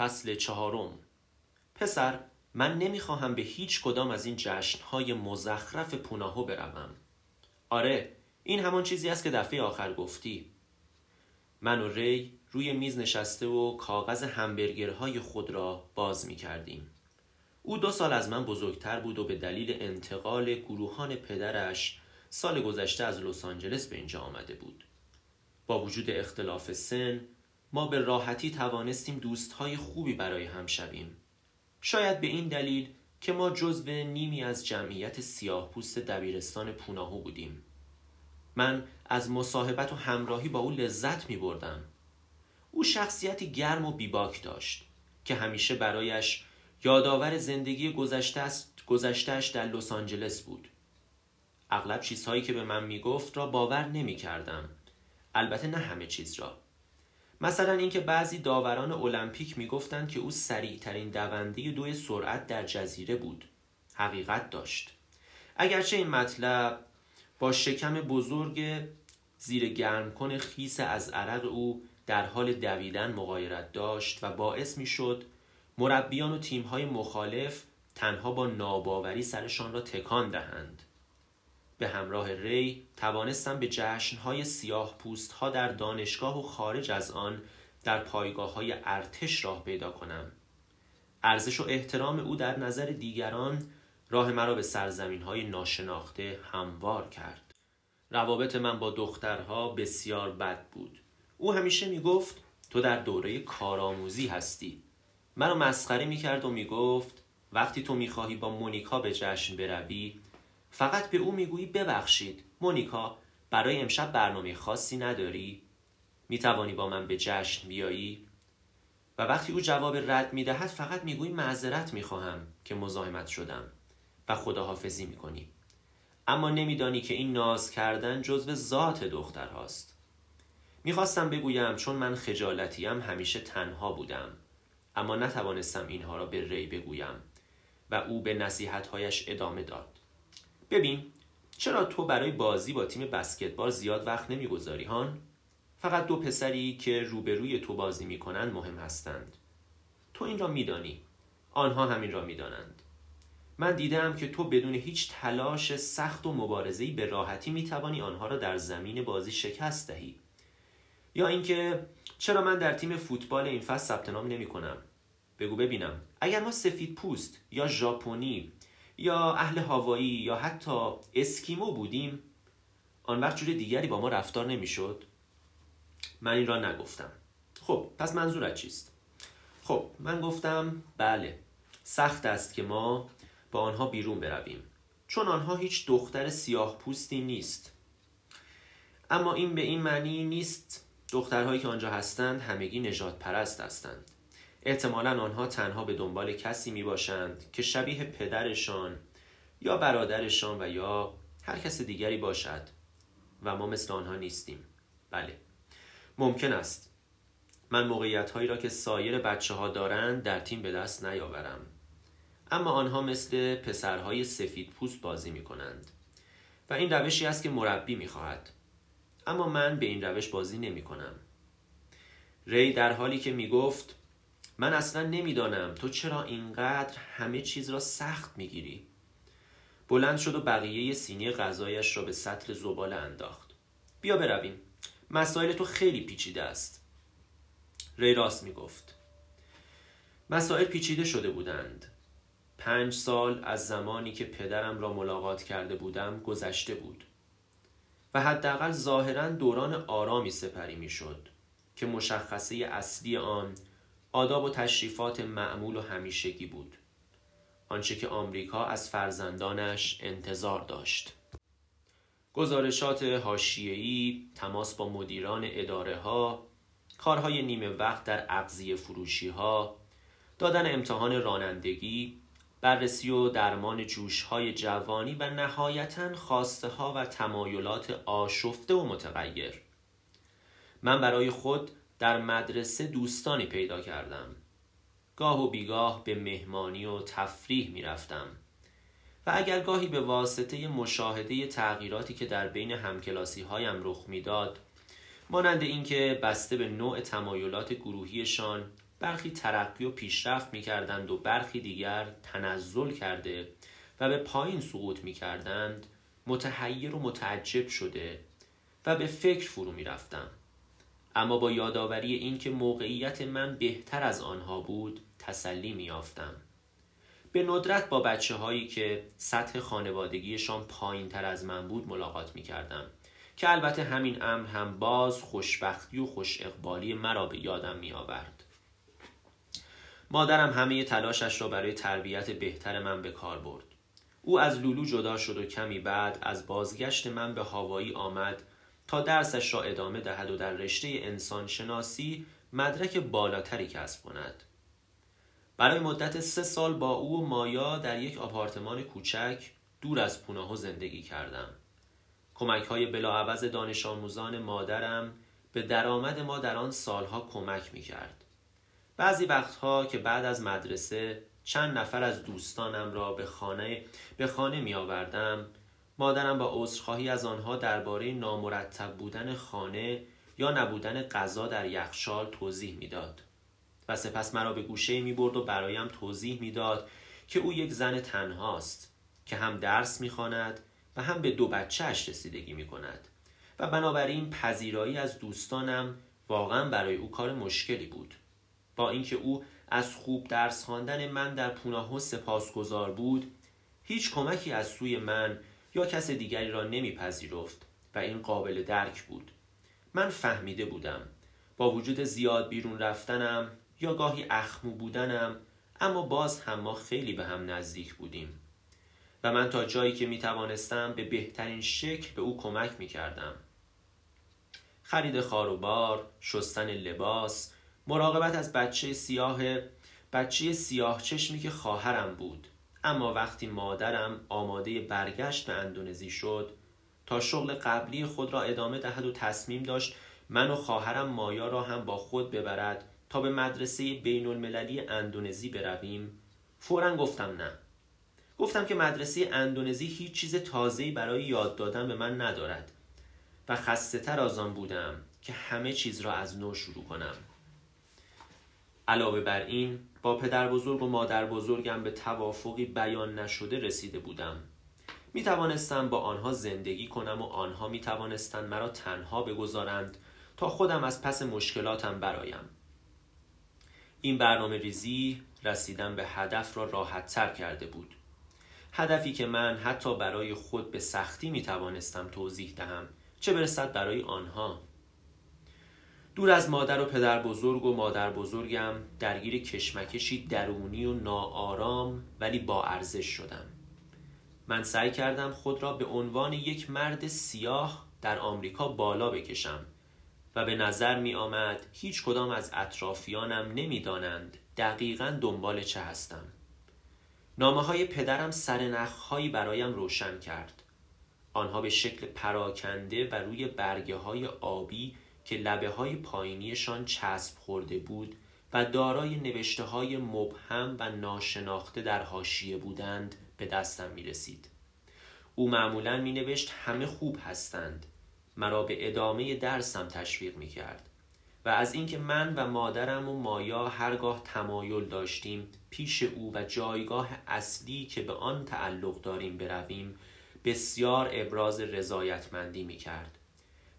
فصل چهارم پسر من نمی‌خواهم به هیچ کدام از این جشنهای مزخرف پوناهو بروم آره این همان چیزی است که دفعه آخر گفتی من و ری روی میز نشسته و کاغذ همبرگرهای خود را باز می کردیم. او دو سال از من بزرگتر بود و به دلیل انتقال گروهان پدرش سال گذشته از لس آنجلس به اینجا آمده بود. با وجود اختلاف سن ما به راحتی توانستیم دوستهای خوبی برای هم شویم. شاید به این دلیل که ما جزو نیمی از جمعیت سیاه پوست دبیرستان پوناهو بودیم. من از مصاحبت و همراهی با او لذت می بردم. او شخصیتی گرم و بیباک داشت که همیشه برایش یادآور زندگی گذشتهش در لس آنجلس بود. اغلب چیزهایی که به من می‌گفت را باور نمی کردم. البته نه همه چیز را. مثلا اینکه بعضی داوران المپیک می‌گفتند که او سریعترین دونده دوی سرعت در جزیره بود. حقیقت داشت. اگرچه این مطلب با شکم بزرگ زیر گرم کن خیس از عرق او در حال دویدن مقایرت داشت و باعث می شد مربیان و تیمهای مخالف تنها با ناباوری سرشان را تکان دهند. به همراه ری توانستم به جشنهای سیاه پوست ها در دانشگاه و خارج از آن در پایگاه های ارتش راه پیدا کنم. ارزش و احترام او در نظر دیگران راه مرا به سرزمین های ناشناخته هموار کرد. روابط من با دخترها بسیار بد بود. او همیشه می گفت تو در دوره کارآموزی هستی. مرا مسخره می کرد و می گفت وقتی تو می خواهی با مونیکا به جشن بروی فقط به او می‌گویی ببخشید مونیکا برای امشب برنامه خاصی نداری؟ می توانی با من به جشن بیایی؟ و وقتی او جواب رد می دهد فقط می‌گویی معذرت می خواهم که مزاحمت شدم و خداحافظی می کنی. اما نمیدانی که این ناز کردن جزو ذات دختر هاست. می‌خواستم بگویم چون من خجالتیم همیشه تنها بودم اما نتوانستم اینها را به ری بگویم و او به نصیحتهایش ادامه داد. ببین چرا تو برای بازی با تیم بسکتبال زیاد وقت نمی‌گذاری هان؟ فقط دو پسری که روبروی تو بازی می‌کنند مهم هستند. تو این را میدانی. آنها همین را می‌دانند. من دیدم که تو بدون هیچ تلاش سخت و مبارزه‌ای به راحتی می‌توانی آنها را در زمین بازی شکست دهی. یا اینکه چرا من در تیم فوتبال این فصل ثبت نام نمی کنم؟ بگو ببینم اگر ما سفید پوست یا ژاپنی یا اهل هاوایی یا حتی اسکیمو بودیم آن وقت جور دیگری با ما رفتار نمی‌شد. من این را نگفتم. خب پس منظورت چیست؟ خب من گفتم بله سخت است که ما با آنها بیرون برویم. چون آنها هیچ دختر سیاه پوستی نیست. اما این به این معنی نیست دخترهایی که آنجا هستند همگی نجات پرست هستند. احتمالا آنها تنها به دنبال کسی می باشند که شبیه پدرشان یا برادرشان و یا هر کس دیگری باشد. و ما مثل آنها نیستیم. بله. ممکن است. من موقعیت هایی را که سایر بچه ها دارند در تیم به دست نیاورم. اما آنها مثل پسرهای سفید پوست بازی می کنند و این روشی است که مربی می خواهد اما من به این روش بازی نمی کنم ری در حالی که می گفت من اصلا نمی‌دانم. تو چرا اینقدر همه چیز را سخت می‌گیری؟ بلند شد و بقیه سینی غذایش را به سطل زباله انداخت. بیا برویم. مسائل تو خیلی پیچیده است. ری راست می‌گفت. مسائل پیچیده شده بودند. پنج سال از زمانی که پدرم را ملاقات کرده بودم گذشته بود. و حداقل ظاهرا دوران آرامی سپری می‌شد که مشخصه اصلی آن آداب و تشریفات معمول و همیشگی بود. آنچه که آمریکا از فرزندانش انتظار داشت. گزارشات حاشیه‌ای تماس با مدیران اداره ها کارهای نیمه وقت در اغذیه فروشی ها دادن امتحان رانندگی بررسی و درمان جوش های جوانی و نهایتا خواسته ها و تمایلات آشفته و متغیر. من برای خود در مدرسه دوستانی پیدا کردم گاه و بیگاه به مهمانی و تفریح می رفتم و اگر گاهی به واسطه مشاهده تغییراتی که در بین همکلاسی هایم رخ می‌داد مانند اینکه بسته به نوع تمایلات گروهیشان برخی ترقی و پیشرفت می کردند و برخی دیگر تنزل کرده و به پایین سقوط می کردند متحیر و متعجب شده و به فکر فرو می رفتم. اما با یادآوری اینکه موقعیت من بهتر از آنها بود تسلی می یافتم. به ندرت با بچه هایی که سطح خانوادگیشان پایین تر از من بود ملاقات می کردم که البته همین امر هم باز خوشبختی و خوش اقبالی مرا به یادم می آورد. مادرم همه تلاشش را برای تربیت بهتر من به کار برد. او از لولو جدا شد و کمی بعد از بازگشت من به هوایی آمد تا درسش را ادامه دهد و در رشته انسان شناسی مدرک بالاتری کسب کند. برای مدت سه سال با او و مایا در یک آپارتمان کوچک دور از پوناهو زندگی کردم. کمک های بلاعوض دانش آموزان مادرم به درآمد ما در آن سالها کمک می کرد. بعضی وقتها که بعد از مدرسه چند نفر از دوستانم را به خانه به خانه می آوردم مادرم با عذرخواهی از آنها درباره نامرتب بودن خانه یا نبودن غذا در یخشال توضیح می‌داد و سپس مرا به گوشه می برد و برایم توضیح می‌داد که او یک زن تنهاست که هم درس می‌خواند و هم به دو بچهش رسیدگی می کند و بنابراین پذیرایی از دوستانم واقعا برای او کار مشکلی بود. با اینکه او از خوب درس خواندن من در پوناهو سپاسگزار بود هیچ کمکی از سوی من یا کس دیگری را نمیپذیرفت و این قابل درک بود. من فهمیده بودم. با وجود زیاد بیرون رفتنم یا گاهی اخمو بودنم اما باز هم ما خیلی به هم نزدیک بودیم. و من تا جایی که می توانستم به بهترین شکل به او کمک می کردم. خرید خاروبار، شستن لباس، مراقبت از بچه سیاه بچه سیاه چشمی که خواهرم بود. اما وقتی مادرم آماده برگشت به اندونزی شد تا شغل قبلی خود را ادامه دهد و تصمیم داشت من و خواهرم مایا را هم با خود ببرد تا به مدرسه بین المللی اندونزی برویم. فورا گفتم نه. گفتم که مدرسه اندونزی هیچ چیز تازه‌ای برای یاد دادن به من ندارد و خسته تر از آن بودم که همه چیز را از نو شروع کنم. علاوه بر این با پدر بزرگ و مادر بزرگم به توافقی بیان نشده رسیده بودم. می توانستم با آنها زندگی کنم و آنها می توانستند مرا تنها بگذارند تا خودم از پس مشکلاتم برایم. این برنامه ریزی رسیدن به هدف را راحت تر کرده بود. هدفی که من حتی برای خود به سختی می توانستم توضیح دهم چه برسد برای آنها. دور از مادر و پدر بزرگ و مادر بزرگم درگیر کشمکشی درونی و ناآرام ولی با ارزش شدم. من سعی کردم خود را به عنوان یک مرد سیاه در آمریکا بالا بکشم و به نظر می آمد هیچ کدام از اطرافیانم نمی‌دانند دقیقا دنبال چه هستم. نامه های پدرم سرنخهایی برایم روشن کرد. آنها به شکل پراکنده و روی برگه های آبی که لبه های پایینیشان چسب خورده بود و دارای نوشته های مبهم و ناشناخته در حاشیه بودند به دستم می رسید. او معمولا می نوشت همه خوب هستند مرا به ادامه درسم تشویق می کرد و از اینکه من و مادرم و مایا هرگاه تمایل داشتیم پیش او و جایگاه اصلی که به آن تعلق داریم برویم بسیار ابراز رضایتمندی می کرد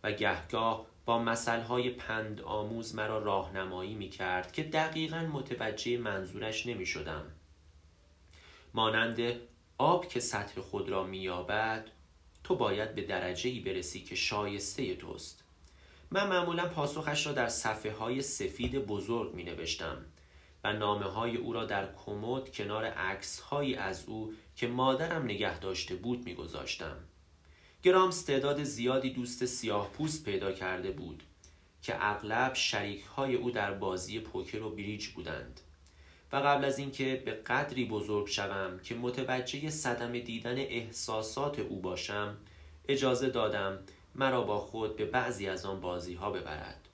و گهگاه با مسئله پند آموز مرا راهنمایی می کرد که دقیقا متوجه منظورش نمی شدم. مانند آب که سطح خود را مییابد تو باید به درجه برسی که شایسته توست من معمولا پاسخش را در صفحه های سفید بزرگ می نوشتم و نامه های او را در کمد کنار عکس هایی از او که مادرم نگه داشته بود می گذاشتم. گرامس تعداد زیادی دوست سیاه پوست پیدا کرده بود که اغلب شریک های او در بازی پوکر و بریج بودند. و قبل از اینکه به قدری بزرگ شوم که متوجه صدم دیدن احساسات او باشم اجازه دادم مرا با خود به بعضی از آن بازی ها ببرد.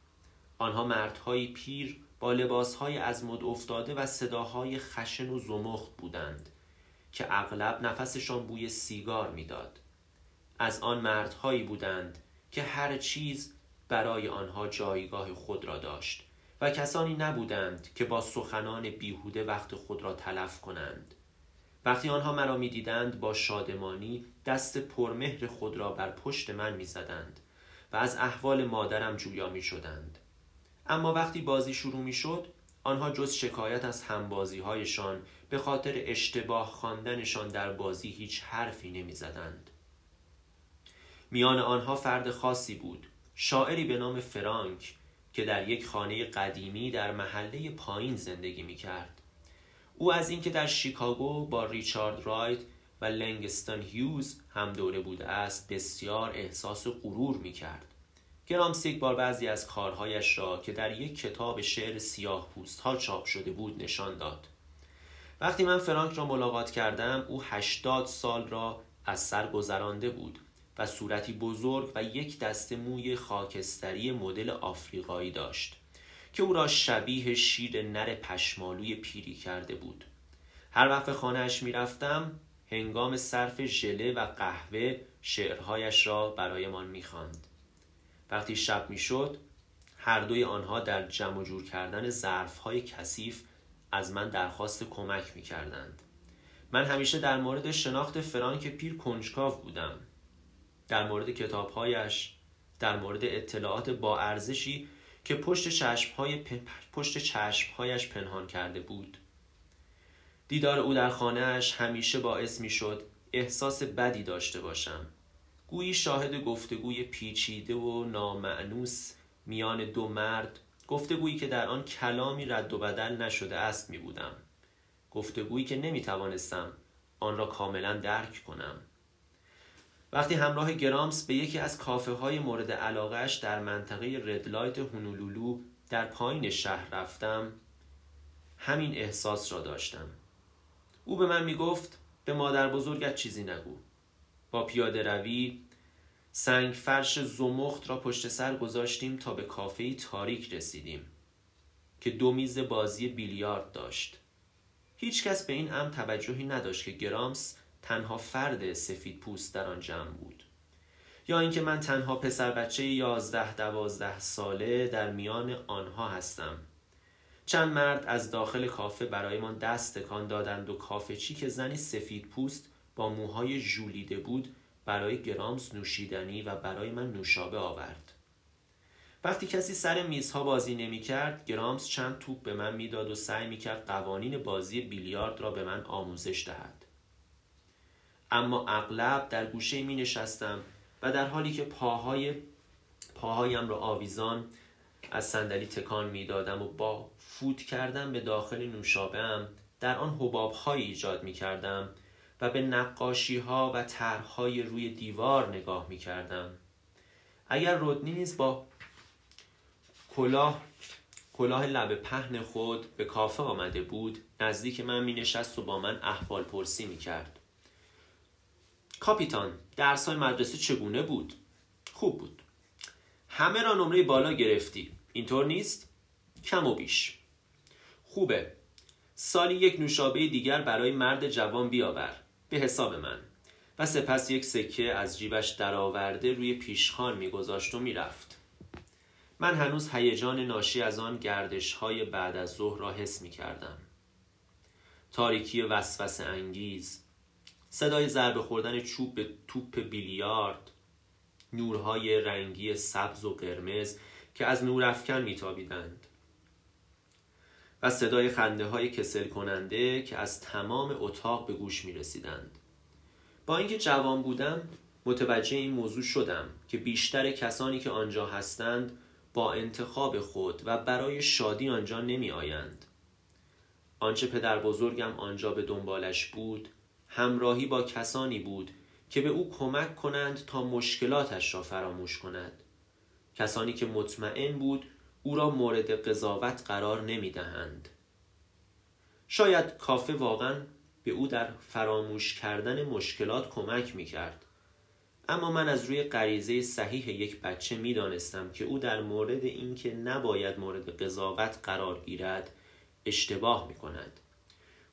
آنها مردهایی پیر با لباسهای از مد افتاده و صداهای خشن و زمخت بودند که اغلب نفسشان بوی سیگار می‌داد. از آن مردهایی بودند که هر چیز برای آنها جایگاه خود را داشت و کسانی نبودند که با سخنان بیهوده وقت خود را تلف کنند وقتی آنها مرا می‌دیدند با شادمانی دست پرمهر خود را بر پشت من می‌زدند و از احوال مادرم جویا می شدند. اما وقتی بازی شروع می شد آنها جز شکایت از همبازی هایشان به خاطر اشتباه خواندنشان در بازی هیچ حرفی نمی زدند. میان آنها فرد خاصی بود شاعری به نام فرانک که در یک خانه قدیمی در محله پایین زندگی می کرد. او از اینکه در شیکاگو با ریچارد رایت و لنگستان هیوز هم دوره بوده است بسیار احساس غرور می کرد. یک بار بعضی از کارهایش را که در یک کتاب شعر سیاه پوست ها چاپ شده بود نشان داد. وقتی من فرانک را ملاقات کردم او هشتاد سال را از سر گذرانده بود و صورتی بزرگ و یک دسته موی خاکستری مدل آفریقایی داشت که او را شبیه شیر نر پشمالوی پیری کرده بود. هر وقت خانهاش می‌رفتم هنگام صرف ژله و قهوه شعرهایش را برایمان می‌خواند. وقتی شب می‌شد هر دوی آنها در جمع جور کردن ظرفهای کثیف از من درخواست کمک می‌کردند. من همیشه در مورد شناخت فرانک پیر کنجکاو بودم. در مورد کتابهایش در مورد اطلاعات با ارزشی که پشت چشمهای پشت چشمهایش پنهان کرده بود. دیدار او در خانهاش همیشه باعث می شد احساس بدی داشته باشم. گویی شاهد گفتگوی پیچیده و نامعنوس میان دو مرد گفتگویی که در آن کلامی رد و بدل نشده است می بودم گفتگویی که نمی توانستم آن را کاملا درک کنم. وقتی همراه گرامس به یکی از کافه های مورد علاقهش در منطقه ردلایت هونولولو در پایین شهر رفتم همین احساس را داشتم. او به من می گفت به مادر بزرگت چیزی نگو. با پیاده روی سنگ فرش زمخت را پشت سر گذاشتیم تا به کافه تاریک رسیدیم که دو میز بازی بیلیارد داشت. هیچکس به این امر توجهی نداشت که گرامس تنها فرد سفید پوست در آن جمع بود. یا اینکه من تنها پسر بچه یازده دوازده ساله در میان آنها هستم. چند مرد از داخل کافه برایمان دست تکان دادند و کافه چی که زنی سفید پوست با موهای ژولیده بود برای گرامس نوشیدنی و برای من نوشابه آورد. وقتی کسی سر میزها بازی نمی کرد گرامس چند توپ به من می‌داد و سعی می کرد قوانین بازی بیلیارد را به من آموزش دهد. اما اغلب در گوشه می نشستم و در حالی که پاهای پاهایم را آویزان از صندلی تکان می دادم و با فوت کردن به داخل نوشابم در آن حباب ایجاد می کردم و به نقاشی ها و طرحهای روی دیوار نگاه می کردم. اگر رودنی نیز با کلاه کلاه لب پهن خود به کافه آمده بود نزدیک من می نشست و با من احوال پرسی می کرد. کاپیتان درس های مدرسه چگونه بود؟ خوب بود. همه را نمره بالا گرفتی. اینطور نیست؟ کم و بیش. خوبه. سالی یک نوشابه دیگر برای مرد جوان بیاور. به حساب من. و سپس یک سکه از جیبش درآورده روی پیشخان میگذاشت و می‌رفت. من هنوز هیجان ناشی از آن گردش های بعد از ظهر را حس می کردم تاریکی وسوسه انگیز صدای ضربه خوردن چوب به توپ بیلیارد نورهای رنگی سبز و قرمز که از نورافکن میتابیدند و صدای خنده های کسل کننده که از تمام اتاق به گوش می رسیدند. با اینکه جوان بودم متوجه این موضوع شدم که بیشتر کسانی که آنجا هستند با انتخاب خود و برای شادی آنجا نمی آیند. آنچه پدر بزرگم آنجا به دنبالش بود همراهی با کسانی بود که به او کمک کنند تا مشکلاتش را فراموش کند کسانی که مطمئن بود او را مورد قضاوت قرار نمی دهند. شاید کافه واقعا به او در فراموش کردن مشکلات کمک می کرد. اما من از روی غریزه صحیح یک بچه می دانستم که او در مورد اینکه نباید مورد قضاوت قرار گیرد اشتباه می کند.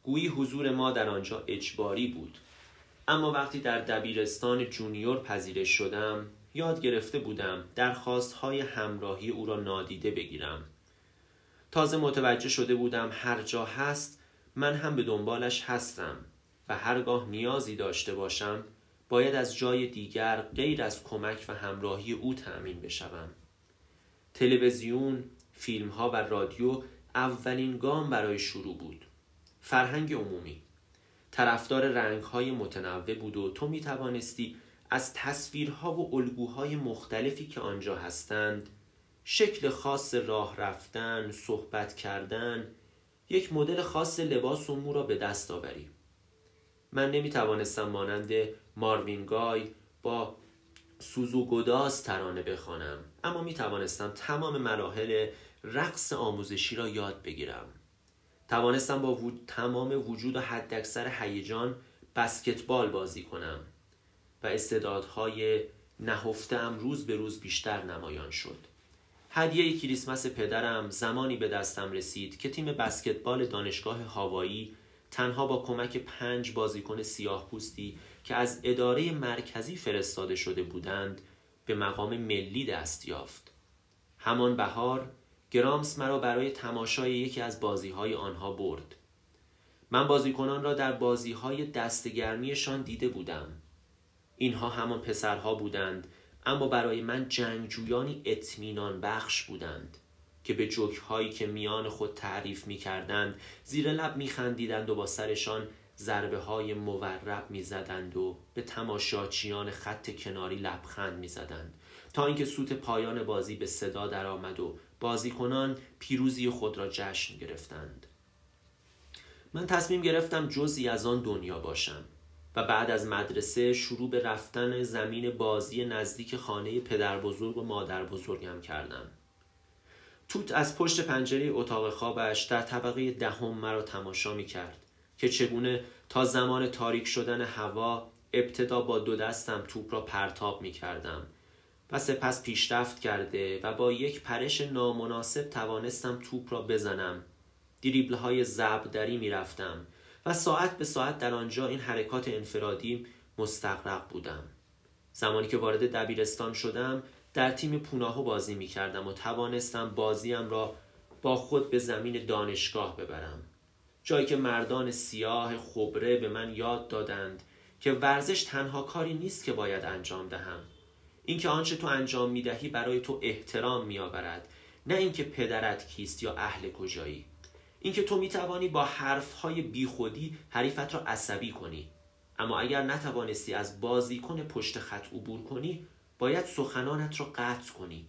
گویی حضور ما در آنجا اجباری بود. اما وقتی در دبیرستان جونیور پذیرش شدم یاد گرفته بودم درخواست های همراهی او را نادیده بگیرم. تازه متوجه شده بودم هر جا هست من هم به دنبالش هستم و هرگاه نیازی داشته باشم باید از جای دیگر غیر از کمک و همراهی او تأمین بشوم. تلویزیون، فیلم ها و رادیو اولین گام برای شروع بود. فرهنگ عمومی. طرفدار رنگ های متنوع بود و تو می توانستی از تصویرها و الگوهای مختلفی که آنجا هستند شکل خاص راه رفتن، صحبت کردن، یک مدل خاص لباس و مو را به دست آوری. من نمی توانستم مانند ماروین گای با سوزو گداز ترانه بخوانم اما می توانستم تمام مراحل رقص آموزشی را یاد بگیرم. توانستم با تمام وجود و حداکثر هیجان بسکتبال بازی کنم و استعدادهای نهفتم روز به روز بیشتر نمایان شد هدیه کریسمس پدرم زمانی به دستم رسید که تیم بسکتبال دانشگاه هاوایی تنها با کمک پنج بازیکن سیاه پوستی که از اداره مرکزی فرستاده شده بودند به مقام ملی دست یافت. همان بهار گرامس مرا برای تماشای یکی از بازی های آنها برد. من بازیکنان را در بازی های دستگرمیشان دیده بودم. اینها همان پسرها بودند اما برای من جنگجویانی اطمینان بخش بودند که به جوک هایی که میان خود تعریف می کردند زیر لب می خندیدند و با سرشان ضربه های مورب می زدند و به تماشاچیان خط کناری لبخند می زدند تا اینکه سوت پایان بازی به صدا درآمد و بازیکنان پیروزی خود را جشن گرفتند. من تصمیم گرفتم جزی از آن دنیا باشم و بعد از مدرسه شروع به رفتن زمین بازی نزدیک خانه پدر بزرگ و مادر بزرگم کردم. توت از پشت پنجره اتاق خوابش در طبقه دهم مرا تماشا می کرد که چگونه تا زمان تاریک شدن هوا ابتدا با دو دستم توپ را پرتاب می کردم و سپس پیشرفت کرده و با یک پرش نامناسب توانستم توپ را بزنم. دریبل های زبدری می رفتم و ساعت به ساعت در آنجا این حرکات انفرادی مستقرق بودم. زمانی که وارد دبیرستان شدم در تیم پوناهو بازی می کردم و توانستم بازیم را با خود به زمین دانشگاه ببرم. جایی که مردان سیاه خبره به من یاد دادند که ورزش تنها کاری نیست که باید انجام دهم. اینکه آنچه تو انجام می دهی برای تو احترام می آورد نه اینکه پدرت کیست یا اهل کجایی. اینکه تو می توانی با حرفهای بیخودی حریفت را عصبی کنی. اما اگر نتوانستی از بازیکن پشت خط عبور کنی باید سخنانت را قطع کنی.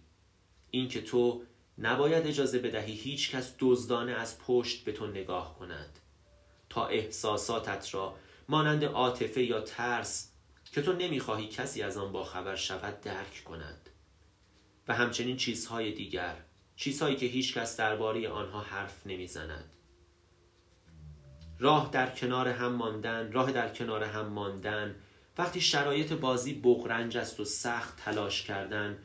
اینکه تو نباید اجازه بدهی هیچ کس دزدانه از پشت به تو نگاه کند. تا احساساتت را مانند عاطفه یا ترس که تو نمی‌خواهی کسی از آن باخبر شود درک کند. و همچنین چیزهای دیگر چیزهایی که هیچ کس درباره آنها حرف نمی‌زند. راه در کنار هم ماندن راه در کنار هم ماندن وقتی شرایط بازی بغرنج است و سخت تلاش کردن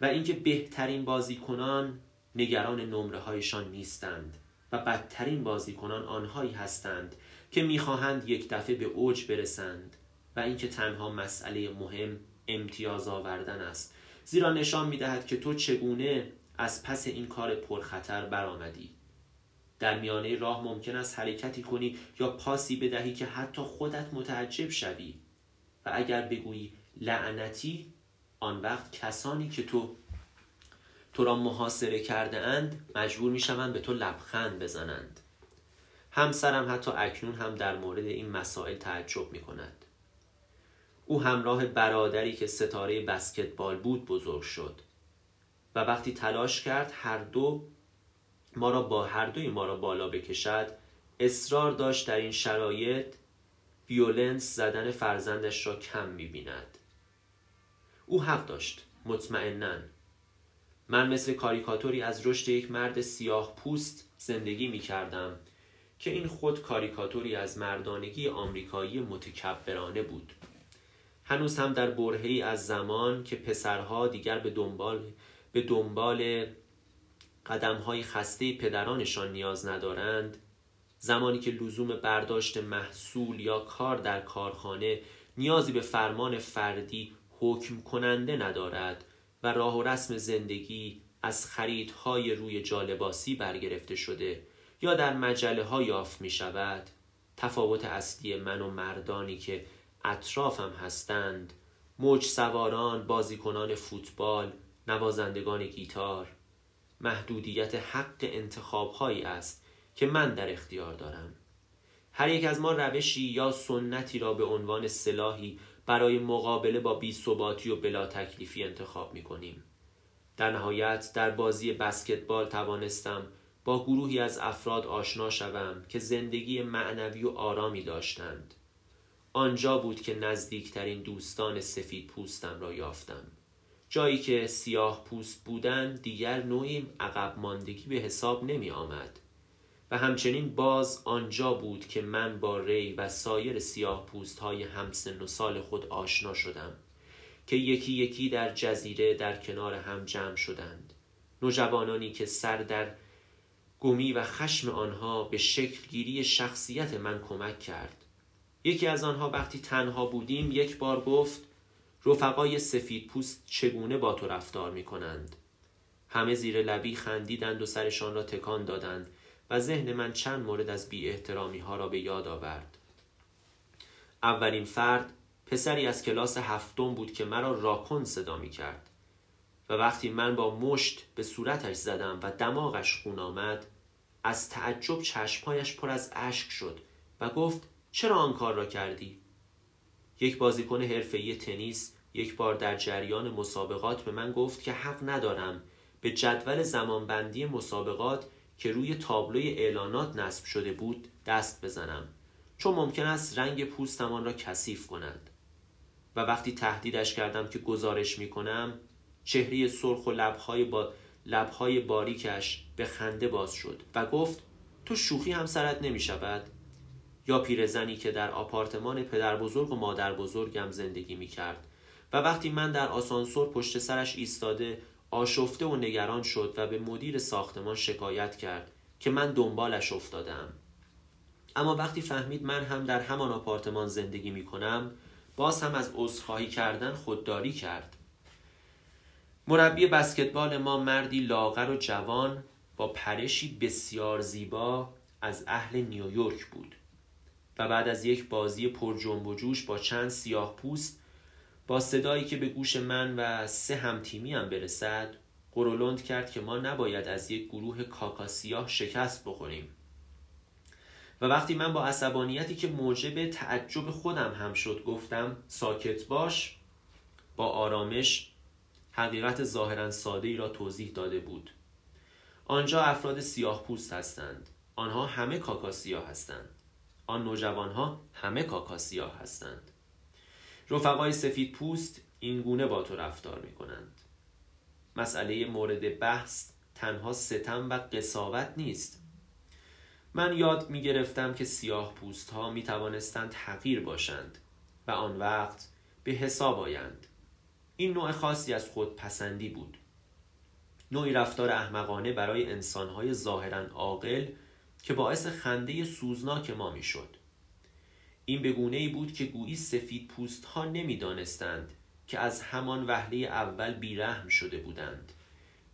و اینکه بهترین بازیکنان نگران نمره هایشان نیستند و بدترین بازیکنان آنهایی هستند که می‌خواهند یک دفعه به اوج برسند. و اینکه تنها مسئله مهم امتیاز آوردن است. زیرا نشان می‌دهد که تو چگونه از پس این کار پرخطر برآمدی. در میانه راه ممکن است حرکتی کنی یا پاسی بدهی که حتی خودت متعجب شوی. و اگر بگویی لعنتی آن وقت کسانی که تو تو را محاصره کرده اند مجبور می شوند به تو لبخند بزنند. همسرم حتی اکنون هم در مورد این مسائل تعجب می کند او همراه برادری که ستاره بسکتبال بود بزرگ شد و وقتی تلاش کرد هر دو ما را با هر دوی ما را بالا بکشد اصرار داشت در این شرایط ویولنس زدن فرزندش را کم می‌بیند. او حق داشت مطمئنا. من مثل کاریکاتوری از رشد یک مرد سیاه پوست زندگی می کردم که این خود کاریکاتوری از مردانگی آمریکایی متکبرانه بود. هنوز هم در برهی از زمان که پسرها دیگر به دنبال به دنبال قدم های خسته پدرانشان نیاز ندارند زمانی که لزوم برداشت محصول یا کار در کارخانه نیازی به فرمان فردی حکم کننده ندارد و راه و رسم زندگی از خریدهای روی جالباسی برگرفته شده یا در مجله ها یافت می شود تفاوت اصلی من و مردانی که اطرافم هستند موج سواران، بازیکنان فوتبال، نوازندگان گیتار محدودیت حق انتخاب هایی است که من در اختیار دارم هر یک از ما روشی یا سنتی را به عنوان سلاحی برای مقابله با بیثباتی و بلا تکلیفی انتخاب می کنیم. در نهایت در بازی بسکتبال توانستم با گروهی از افراد آشنا شوم که زندگی معنوی و آرامی داشتند. آنجا بود که نزدیکترین دوستان سفید پوستم را یافتم. جایی که سیاه پوست بودن دیگر نوعی عقب ماندگی به حساب نمی آمد. و همچنین باز آنجا بود که من با ری و سایر سیاه پوست های همسن و سال خود آشنا شدم که یکی یکی در جزیره در کنار هم جمع شدند نوجوانانی که سر در گمی و خشم آنها به شکل گیری شخصیت من کمک کرد یکی از آنها وقتی تنها بودیم یک بار گفت رفقای سفید پوست چگونه با تو رفتار می کنند همه زیر لبی خندیدند و سرشان را تکان دادند و ذهن من چند مورد از بی احترامی ها را به یاد آورد. اولین فرد پسری از کلاس هفتم بود که مرا راکن صدا می کرد و وقتی من با مشت به صورتش زدم و دماغش خون آمد از تعجب چشمهایش پر از اشک شد و گفت چرا آن کار را کردی؟ یک بازیکن حرفه‌ای تنیس یک بار در جریان مسابقات به من گفت که حق ندارم به جدول زمانبندی مسابقات که روی تابلوی اعلانات نصب شده بود دست بزنم چون ممکن است رنگ پوستمان را کثیف کنند و وقتی تهدیدش کردم که گزارش می کنم چهره سرخ و لبهای, با لبهای باریکش به خنده باز شد و گفت تو شوخی هم سرت نمی شود یا پیرزنی که در آپارتمان پدر بزرگ و مادر بزرگم زندگی می کرد و وقتی من در آسانسور پشت سرش ایستاده آشفته و نگران شد و به مدیر ساختمان شکایت کرد که من دنبالش افتادم. اما وقتی فهمید من هم در همان آپارتمان زندگی می کنم باز هم از عذرخواهی کردن خودداری کرد. مربی بسکتبال ما مردی لاغر و جوان با پرشی بسیار زیبا از اهل نیویورک بود. و بعد از یک بازی پر جنب و جوش با چند سیاه پوست با صدایی که به گوش من و سه هم تیمی هم برسد قرولند کرد که ما نباید از یک گروه کاکاسیاه شکست بخوریم. و وقتی من با عصبانیتی که موجب تعجب خودم هم شد گفتم ساکت باش با آرامش حقیقت ظاهرا ساده ای را توضیح داده بود. آنجا افراد سیاه پوست هستند. آنها همه کاکاسیاه هستند. آن نوجوانها همه کاکاسیاه هستند. رفقای سفید پوست این گونه با تو رفتار می کنند مسئله مورد بحث تنها ستم و قصاوت نیست. من یاد می گرفتم که سیاه پوست ها می توانستند حقیر باشند و آن وقت به حساب آیند. این نوع خاصی از خود پسندی بود. نوعی رفتار احمقانه برای انسانهای ظاهرا عاقل که باعث خنده سوزناک ما می‌شد. این بگونه ای بود که گویی سفید پوست ها نمی دانستند که از همان وهله اول بیرحم شده بودند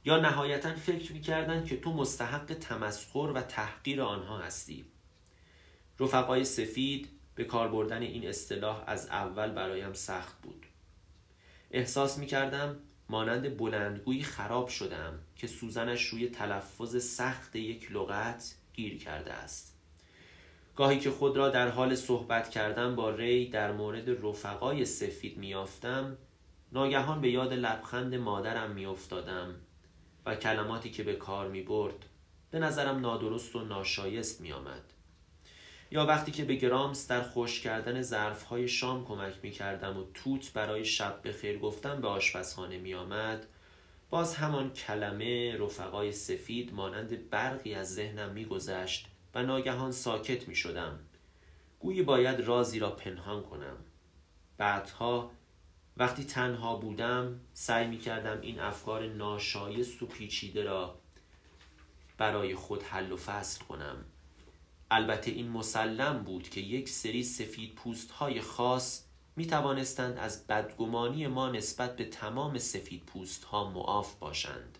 یا نهایتا فکر می کردند که تو مستحق تمسخر و تحقیر آنها هستی رفقای سفید به کار بردن این اصطلاح از اول برایم سخت بود احساس می کردم مانند بلندگویی خراب شدم که سوزنش روی تلفظ سخت یک لغت گیر کرده است گاهی که خود را در حال صحبت کردن با ری در مورد رفقای سفید میافتم ناگهان به یاد لبخند مادرم میافتادم و کلماتی که به کار می برد به نظرم نادرست و ناشایست می آمد. یا وقتی که به گرامس در خوش کردن ظرفهای شام کمک می کردم و توت برای شب به خیر گفتن به آشپزخانه می آمد باز همان کلمه رفقای سفید مانند برقی از ذهنم می گذشت و ناگهان ساکت می شدم گویی باید رازی را پنهان کنم. بعدها وقتی تنها بودم سعی می کردم این افکار ناشایست و پیچیده را برای خود حل و فصل کنم. البته این مسلم بود که یک سری سفید پوست های خاص می توانستند از بدگمانی ما نسبت به تمام سفید پوست ها معاف باشند.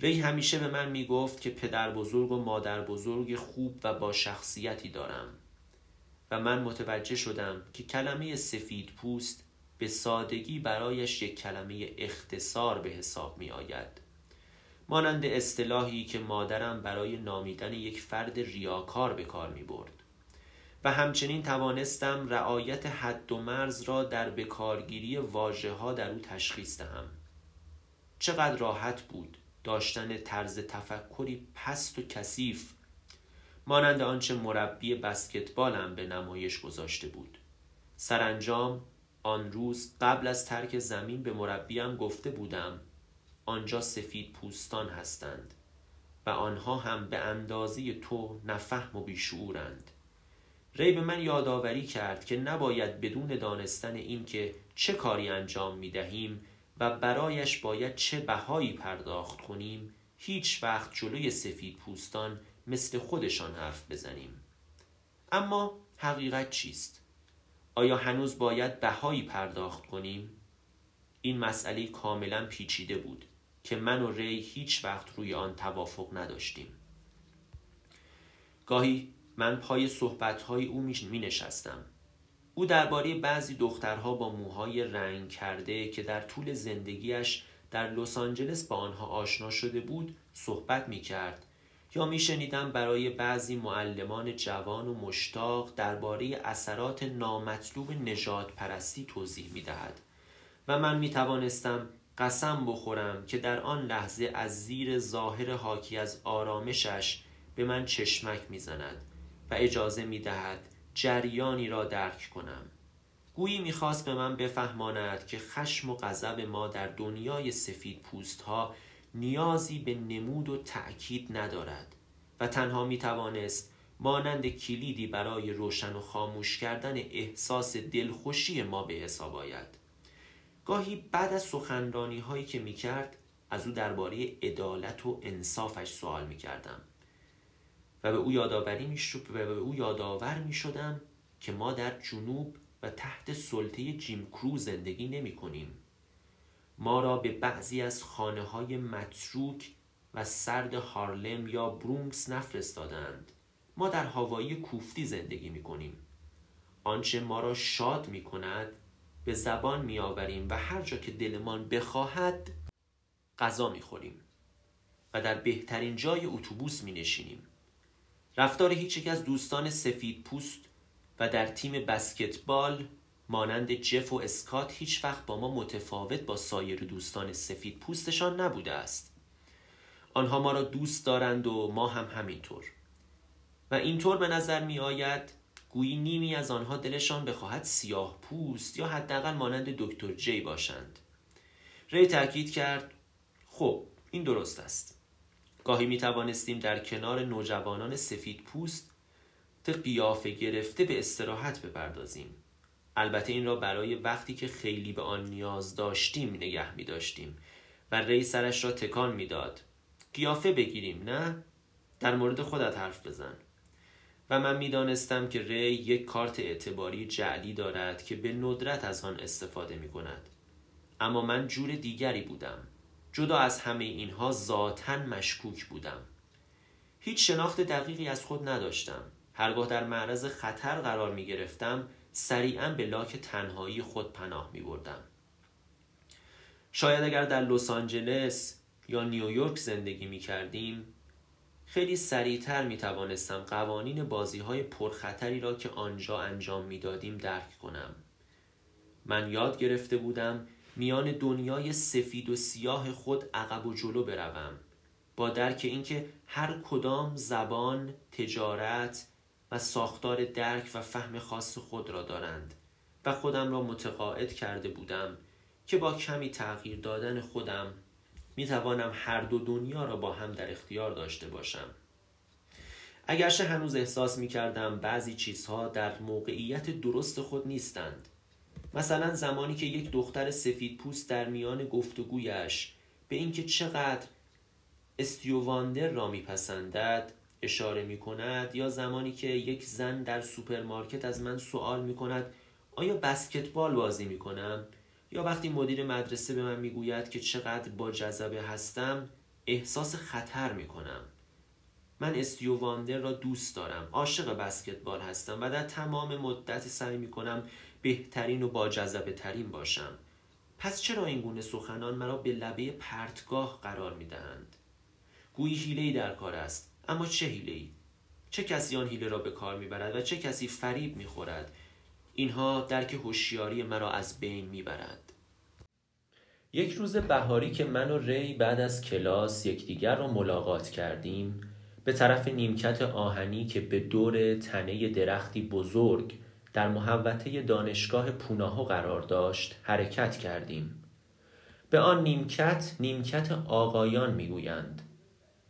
ری همیشه به من می‌گفت که پدر بزرگ و مادر بزرگ خوب و با شخصیتی دارم و من متوجه شدم که کلمه سفید پوست به سادگی برایش یک کلمه اختصار به حساب می آید مانند اصطلاحی که مادرم برای نامیدن یک فرد ریاکار به کار می برد و همچنین توانستم رعایت حد و مرز را در بکارگیری واجه ها در او تشخیص دهم. چقدر راحت بود داشتن طرز تفکری پست و کثیف مانند آنچه مربی بسکتبالم به نمایش گذاشته بود. سرانجام آن روز قبل از ترک زمین به مربیم گفته بودم آنجا سفید پوستان هستند و آنها هم به اندازه تو نفهم و بیشعورند. ری به من یادآوری کرد که نباید بدون دانستن این که چه کاری انجام می دهیم و برایش باید چه بهایی پرداخت کنیم هیچ وقت جلوی سفید پوستان مثل خودشان حرف بزنیم اما حقیقت چیست؟ آیا هنوز باید بهایی پرداخت کنیم؟ این مسئله کاملا پیچیده بود که من و ری هیچ وقت روی آن توافق نداشتیم گاهی من پای صحبتهای او می نشستم او درباره بعضی دخترها با موهای رنگ کرده که در طول زندگیش در لس آنجلس با آنها آشنا شده بود صحبت می کرد. یا می شنیدم برای بعضی معلمان جوان و مشتاق درباره اثرات نامطلوب نجات پرستی توضیح می دهد. و من می توانستم قسم بخورم که در آن لحظه از زیر ظاهر حاکی از آرامشش به من چشمک می‌زند و اجازه می دهد جریانی را درک کنم. گویی می‌خواست به من بفهماند که خشم و غضب ما در دنیای سفید پوست ها نیازی به نمود و تأکید ندارد و تنها می‌توانست مانند کلیدی برای روشن و خاموش کردن احساس دلخوشی ما به حساب آید. گاهی بعد از سخنرانی هایی که می‌کرد از او درباره عدالت و انصافش سوال می‌کردم. و به او یادآوری می‌شد و به او یادآور می‌شدم که ما در جنوب و تحت سلطه جیم کرو زندگی نمی کنیم. ما را به بعضی از خانه های متروک و سرد هارلم یا برونکس نفرستادند. ما در هوایی کوفتی زندگی می کنیم آنچه ما را شاد می کند به زبان می آوریم و هر جا که دلمان بخواهد غذا می خوریم و در بهترین جای اتوبوس می نشینیم رفتار هیچ یک از دوستان سفید پوست و در تیم بسکتبال مانند جف و اسکات هیچ وقت با ما متفاوت با سایر دوستان سفید پوستشان نبوده است. آنها ما را دوست دارند و ما هم همینطور. و اینطور به نظر می آید گویی نیمی از آنها دلشان بخواهد سیاه پوست یا حداقل مانند دکتر جی باشند. ری تاکید کرد خب این درست است. گاهی می توانستیم در کنار نوجوانان سفید پوست قیافه گرفته به استراحت بپردازیم. البته این را برای وقتی که خیلی به آن نیاز داشتیم نگه می داشتیم و ری سرش را تکان می‌داد قیافه بگیریم نه؟ در مورد خودت حرف بزن. و من می‌دانستم که ری یک کارت اعتباری جعلی دارد که به ندرت از آن استفاده می کند. اما من جور دیگری بودم. جدا از همه اینها ذاتا مشکوک بودم. هیچ شناخت دقیقی از خود نداشتم. هرگاه در معرض خطر قرار می گرفتم سریعا به لاک تنهایی خود پناه می بردم. شاید اگر در لس آنجلس یا نیویورک زندگی می کردیم خیلی سریعتر می توانستم قوانین بازی های پرخطری را که آنجا انجام می دادیم درک کنم. من یاد گرفته بودم میان دنیای سفید و سیاه خود عقب و جلو بروم. با درک اینکه هر کدام زبان، تجارت و ساختار درک و فهم خاص خود را دارند و خودم را متقاعد کرده بودم که با کمی تغییر دادن خودم می توانم هر دو دنیا را با هم در اختیار داشته باشم. اگرچه هنوز احساس می کردم بعضی چیزها در موقعیت درست خود نیستند مثلا زمانی که یک دختر سفید پوست در میان گفتگویش به اینکه چقدر استیوی واندر را میپسندد اشاره می کند یا زمانی که یک زن در سوپرمارکت از من سوال می کند آیا بسکتبال بازی می کنم یا وقتی مدیر مدرسه به من می‌گوید که چقدر با جذبه هستم احساس خطر می کنم من استیو واندر را دوست دارم عاشق بسکتبال هستم و در تمام مدت سعی می کنم بهترین و با جذبه ترین باشم. پس چرا این گونه سخنان مرا به لبه پرتگاه قرار می دهند؟ گویی حیله در کار است اما چه حیله چه کسی آن حیله را به کار می‌برد و چه کسی فریب می‌خورد؟ اینها درک هوشیاری مرا از بین می‌برد یک روز بهاری که من و ری بعد از کلاس یکدیگر را ملاقات کردیم به طرف نیمکت آهنی که به دور تنه درختی بزرگ در محوطه دانشگاه پوناهو قرار داشت حرکت کردیم. به آن نیمکت نیمکت آقایان می‌گویند.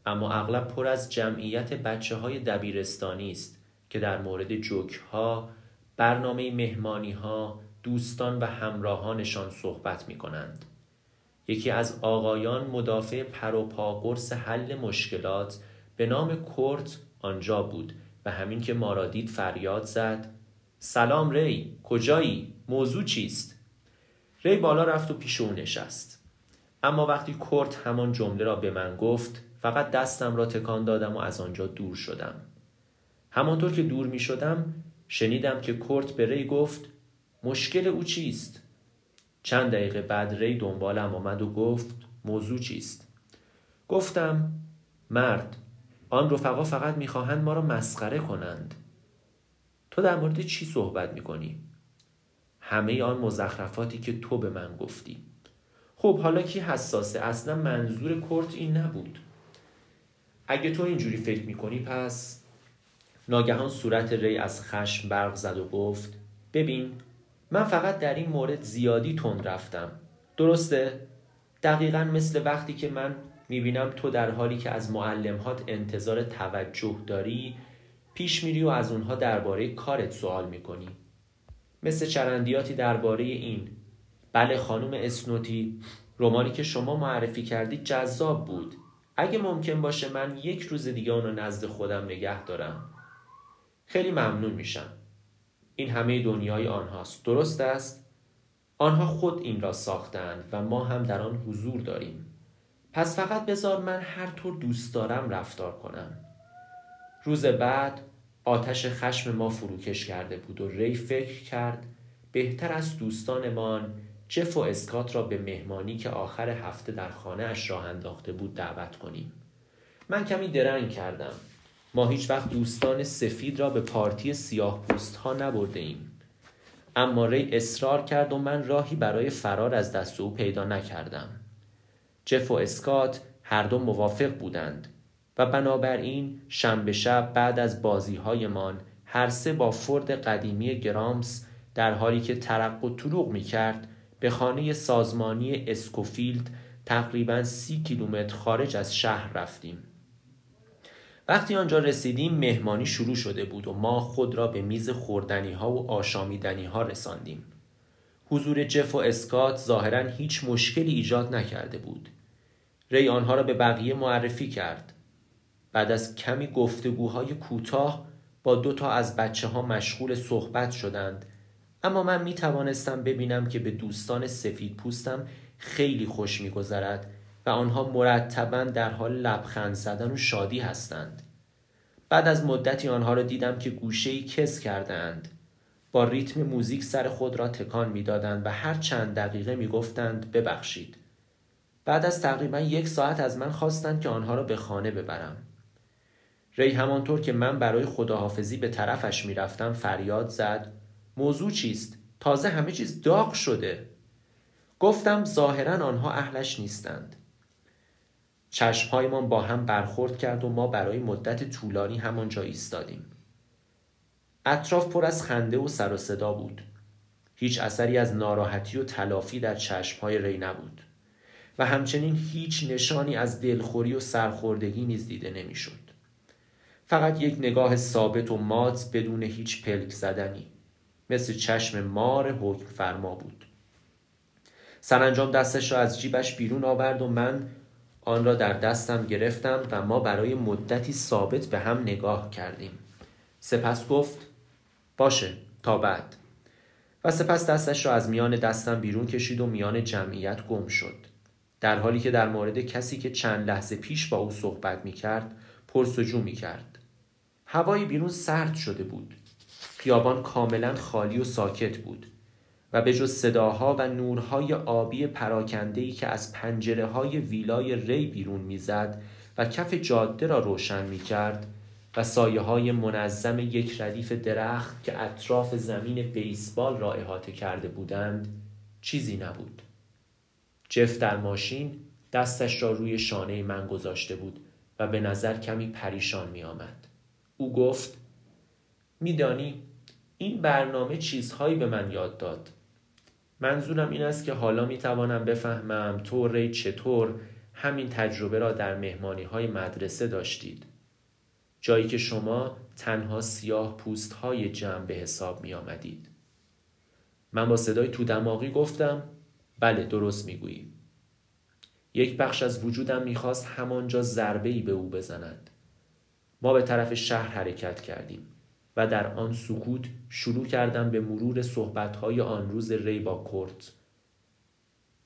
اما اغلب پر از جمعیت بچه های دبیرستانی است که در مورد جوک ها برنامه مهمانی ها دوستان و همراهانشان صحبت می کنند. یکی از آقایان مدافع پروپا قرص حل مشکلات به نام کورت آنجا بود و همین که ما فریاد زد. سلام ری کجایی؟ موضوع چیست؟ ری بالا رفت و پیش او نشست. اما وقتی کورت همان جمله را به من گفت فقط دستم را تکان دادم و از آنجا دور شدم. همانطور که دور می شدم شنیدم که کورت به ری گفت مشکل او چیست؟ چند دقیقه بعد ری دنبالم آمد و گفت موضوع چیست؟ گفتم مرد آن رفقا فقط می‌خواهند ما را مسخره کنند. تو در مورد چی صحبت می‌کنی؟ همه آن مزخرفاتی که تو به من گفتی خب حالا کی حساسه اصلا منظور کورت این نبود اگه تو اینجوری فکر می‌کنی پس ناگهان صورت ری از خشم برق زد و گفت ببین من فقط در این مورد زیادی تند رفتم درسته؟ دقیقا مثل وقتی که من می‌بینم تو در حالی که از معلمهات انتظار توجه داری پیش میری و از اونها درباره کارت سوال می‌کنی. مثل چرندیاتی درباره این. بله خانم اسنوتی رومانی که شما معرفی کردید جذاب بود. اگه ممکن باشه من یک روز دیگه اونو نزد خودم نگه دارم. خیلی ممنون میشم. این همه دنیای آنهاست. درست است؟ آنها خود این را ساختند و ما هم در آن حضور داریم. پس فقط بذار من هر طور دوست دارم رفتار کنم. روز بعد آتش خشم ما فروکش کرده بود و ری فکر کرد بهتر از دوستانمان جف و اسکات را به مهمانی که آخر هفته در خانه اش راه انداخته بود دعوت کنیم. من کمی درنگ کردم. ما هیچ وقت دوستان سفید را به پارتی سیاه پوست ها نبرده ایم. اما ری اصرار کرد و من راهی برای فرار از دست او پیدا نکردم. جف و اسکات هر دو موافق بودند. و بنابراین شنبه شب بعد از بازی هایمان هر سه با فورد قدیمی گرامپس در حالی که ترق و طروق می کرد به خانه سازمانی اسکوفیلد تقریبا سی کیلومتر خارج از شهر رفتیم. وقتی آنجا رسیدیم مهمانی شروع شده بود و ما خود را به میز خوردنی ها و آشامیدنی ها رساندیم. حضور جف و اسکات ظاهرا هیچ مشکلی ایجاد نکرده بود. ری آنها را به بقیه معرفی کرد. بعد از کمی گفتگوهای کوتاه با دو تا از بچه ها مشغول صحبت شدند اما من می توانستم ببینم که به دوستان سفید پوستم خیلی خوش می گذرد و آنها مرتبا در حال لبخند زدن و شادی هستند. بعد از مدتی آنها را دیدم که گوشه کس کردند. با ریتم موزیک سر خود را تکان می‌دادند و هر چند دقیقه می گفتند ببخشید. بعد از تقریبا یک ساعت از من خواستند که آنها را به خانه ببرم. ری همانطور که من برای خداحافظی به طرفش می‌رفتم فریاد زد موضوع چیست؟ تازه همه چیز داغ شده. گفتم ظاهرا آنها اهلش نیستند. چشمهایمان با هم برخورد کرد و ما برای مدت طولانی همانجا ایستادیم. اطراف پر از خنده و سر و صدا بود. هیچ اثری از ناراحتی و تلافی در چشمهای ری نبود. و همچنین هیچ نشانی از دلخوری و سرخوردگی نیز دیده نمی‌شد. فقط یک نگاه ثابت و مات بدون هیچ پلک زدنی. مثل چشم مار حکم فرما بود. سرانجام دستش را از جیبش بیرون آورد و من آن را در دستم گرفتم و ما برای مدتی ثابت به هم نگاه کردیم. سپس گفت باشه تا بعد. و سپس دستش را از میان دستم بیرون کشید و میان جمعیت گم شد. در حالی که در مورد کسی که چند لحظه پیش با او صحبت می کرد پرسجو می کرد. هوای بیرون سرد شده بود. خیابان کاملا خالی و ساکت بود و به جز صداها و نورهای آبی پراکندهی که از پنجره های ویلای ری بیرون می‌زد و کف جاده را روشن می کرد و سایه های منظم یک ردیف درخت که اطراف زمین بیسبال را احاطه کرده بودند چیزی نبود. جف در ماشین دستش را روی شانه من گذاشته بود و به نظر کمی پریشان می آمد. او گفت میدانی این برنامه چیزهایی به من یاد داد. منظورم این است که حالا می توانم بفهمم تو ری چطور همین تجربه را در مهمانی های مدرسه داشتید. جایی که شما تنها سیاه پوست های جمع به حساب می آمدید. من با صدای تو دماغی گفتم بله درست می‌گویی یک بخش از وجودم می‌خواست همانجا ضربه ای به او بزند ما به طرف شهر حرکت کردیم و در آن سکوت شروع کردم به مرور صحبتهای آن روز ری با کورت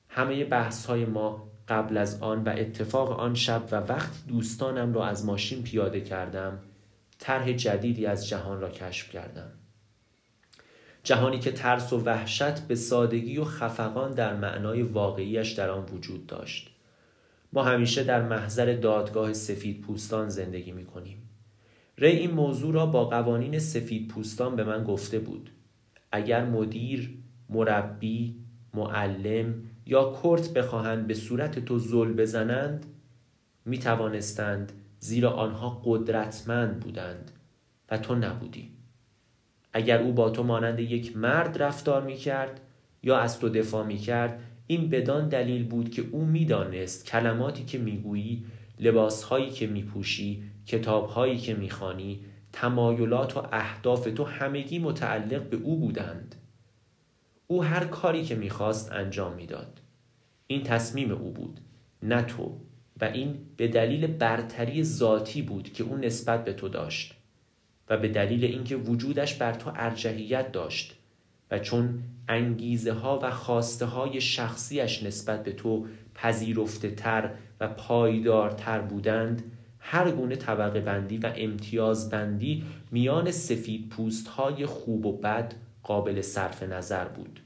همه بحث های ما قبل از آن و اتفاق آن شب و وقت دوستانم را از ماشین پیاده کردم طرح جدیدی از جهان را کشف کردم. جهانی که ترس و وحشت به سادگی و خفقان در معنای واقعیش در آن وجود داشت. ما همیشه در محضر دادگاه سفید پوستان زندگی می کنیم ری این موضوع را با قوانین سفید پوستان به من گفته بود. اگر مدیر، مربی، معلم یا کرت بخواهند به صورت تو زل بزنند می توانستند زیرا آنها قدرتمند بودند و تو نبودی. اگر او با تو مانند یک مرد رفتار می کرد یا از تو دفاع می کرد این بدان دلیل بود که او می‌دانست کلماتی که می‌گویی لباسهایی که میپوشی کتابهایی که می‌خوانی تمایلات و اهداف تو همگی متعلق به او بودند. او هر کاری که می‌خواست انجام می‌داد. این تصمیم او بود نه تو و این به دلیل برتری ذاتی بود که او نسبت به تو داشت و به دلیل اینکه وجودش بر تو ارجحیت داشت و چون انگیزه ها و خواسته های شخصیش نسبت به تو پذیرفته تر و پایدارتر بودند هر گونه طبقه بندی و امتیاز بندی میان سفید پوست های خوب و بد قابل صرف نظر بود.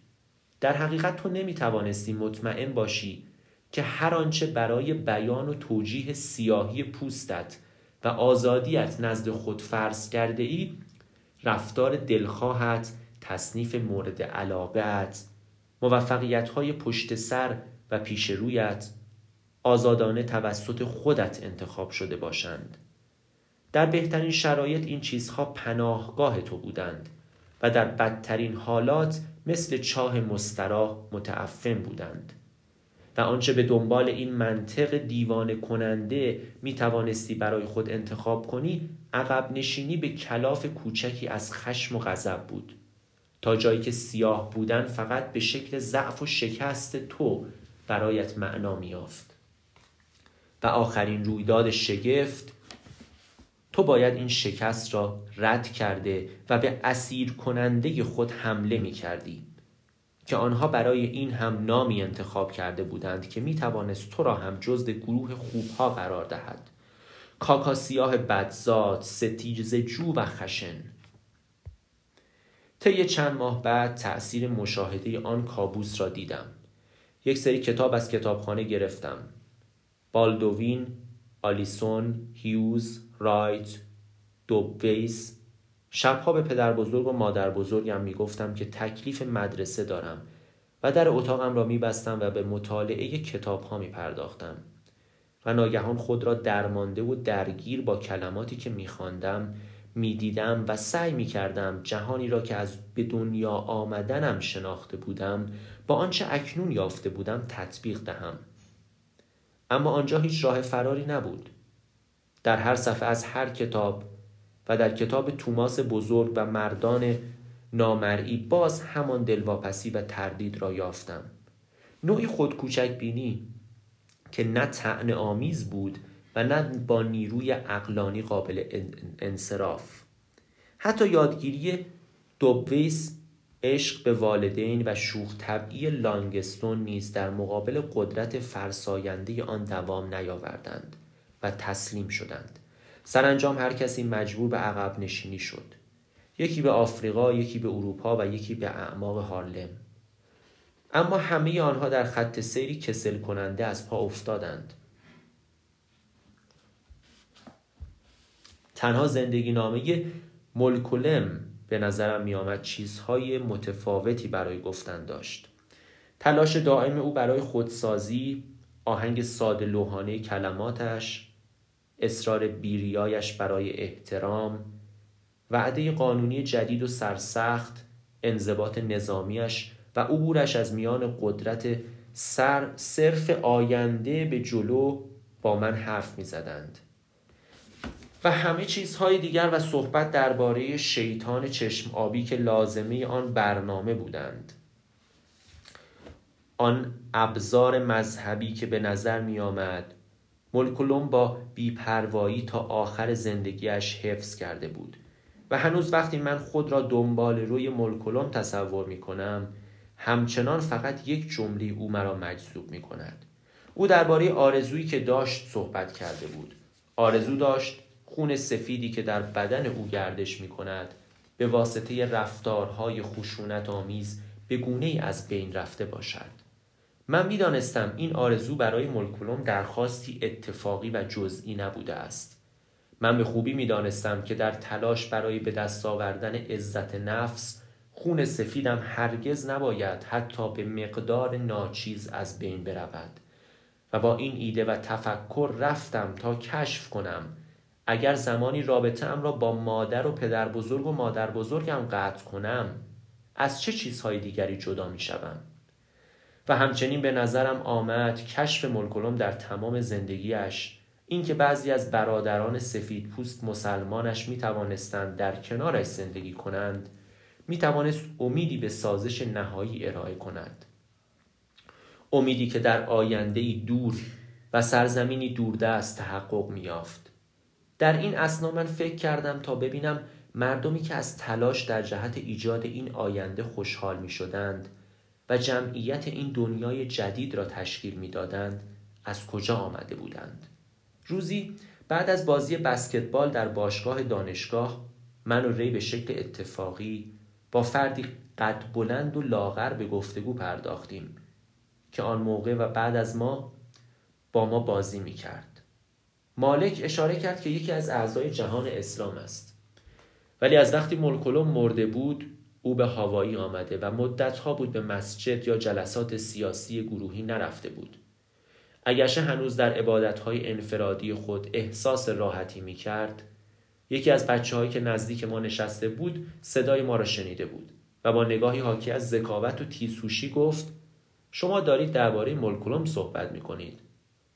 در حقیقت تو نمی توانستی مطمئن باشی که هر آنچه برای بیان و توجیه سیاهی پوستت و آزادیت نزد خود فرض کرده ای رفتار دلخواهت تصنیف مورد علاقت موفقیت های پشت سر و پیش رویت آزادانه توسط خودت انتخاب شده باشند. در بهترین شرایط این چیزها پناهگاه تو بودند و در بدترین حالات مثل چاه مستراح متعفن بودند. و آنچه به دنبال این منطق دیوانه کننده می توانستی برای خود انتخاب کنی عقب نشینی به کلاف کوچکی از خشم و غضب بود. تا جایی که سیاه بودن فقط به شکل ضعف و شکست تو برایت معنا میافت و آخرین رویداد شگفت تو باید این شکست را رد کرده و به اسیر کننده خود حمله می کردی که آنها برای این هم نامی انتخاب کرده بودند که می توانست تو را هم جزد گروه خوبها قرار دهد. کاکا سیاه بدزاد جو و خشن. طی چند ماه بعد تأثیر مشاهده آن کابوس را دیدم. یک سری کتاب از کتابخانه گرفتم. بالدوین آلیسون هیوز رایت دوبویس. شبها به پدر بزرگ و مادر بزرگم می گفتم که تکلیف مدرسه دارم و در اتاقم را می بستم و به مطالعه کتاب ها می پرداختم و ناگهان خود را درمانده و درگیر با کلماتی که می خواندم می دیدم و سعی می کردم جهانی را که از به دنیا آمدنم شناخته بودم با آنچه اکنون یافته بودم تطبیق دهم. اما آنجا هیچ راه فراری نبود. در هر صفحه از هر کتاب و در کتاب توماس بزرگ و مردان نامرئی باز همان دلواپسی و تردید را یافتم. نوعی خود کوچک بینی که نه تعنی آمیز بود و نه با نیروی اقلانی قابل انصراف. حتی یادگیری دوبویس عشق به والدین و شوخ طبعی لانگستون نیز در مقابل قدرت فرساینده آن دوام نیاوردند و تسلیم شدند. سرانجام هر کسی مجبور به عقب نشینی شد. یکی به آفریقا یکی به اروپا و یکی به اعماق هارلم. اما همه آنها در خط سیری کسل کننده از پا افتادند. تنها زندگی نامه ملکولم به نظرم می آمد چیزهای متفاوتی برای گفتن داشت تلاش دائم او برای خودسازی آهنگ ساده لوحانه کلماتش اصرار بیریایش برای احترام وعده قانونی جدید و سرسخت انضباط نظامیش و عبورش از میان قدرت سر صرف آینده به جلو با من حرف می زدند. و همه چیزهای دیگر و صحبت درباره شیطان چشم آبی که لازمه آن برنامه بودند. آن ابزار مذهبی که به نظر می آمد ملکلوم با بیپروایی تا آخر زندگیش حفظ کرده بود و هنوز وقتی من خود را دنبال روی ملکلوم تصور می کنم همچنان فقط یک جمله او مرا مجذوب می کند او درباره آرزویی که داشت صحبت کرده بود. آرزو داشت خون سفیدی که در بدن او گردش می کند به واسطه رفتارهای خشونت آمیز به گونه ای از بین رفته باشد. من می دانستم این آرزو برای ملکولوم درخواستی اتفاقی و جزئی نبوده است. من به خوبی می دانستم که در تلاش برای به دست آوردن عزت نفس خون سفیدم هرگز نباید حتی به مقدار ناچیز از بین برود. و با این ایده و تفکر رفتم تا کشف کنم اگر زمانی رابطه ام را با مادر و پدر بزرگ و مادر بزرگم قطع کنم از چه چیزهای دیگری جدا می شدم؟ و همچنین به نظرم آمد کشف ملکلوم در تمام زندگیش اینکه بعضی از برادران سفید پوست مسلمانش می توانستند در کنارش زندگی کنند می توانست امیدی به سازش نهایی ارائه کند امیدی که در آینده دور و سرزمینی دوردست تحقق می یافت در این اسنا من فکر کردم تا ببینم مردمی که از تلاش در جهت ایجاد این آینده خوشحال می شدند و جمعیت این دنیای جدید را تشکیل می دادند از کجا آمده بودند روزی بعد از بازی بسکتبال در باشگاه دانشگاه من و ری به شکل اتفاقی با فردی قد بلند و لاغر به گفتگو پرداختیم که آن موقع و بعد از ما با ما بازی می کرد. مالک اشاره کرد که یکی از اعضای جهان اسلام است. ولی از وقتی ملکلوم مرده بود او به هوایی آمده و مدتها بود به مسجد یا جلسات سیاسی گروهی نرفته بود. اگرچه هنوز در عبادتهای انفرادی خود احساس راحتی می کرد یکی از بچه هایی که نزدیک ما نشسته بود صدای ما را شنیده بود و با نگاهی حاکی از ذکاوت و تیزهوشی گفت شما دارید درباره ملکلوم صحبت می کنید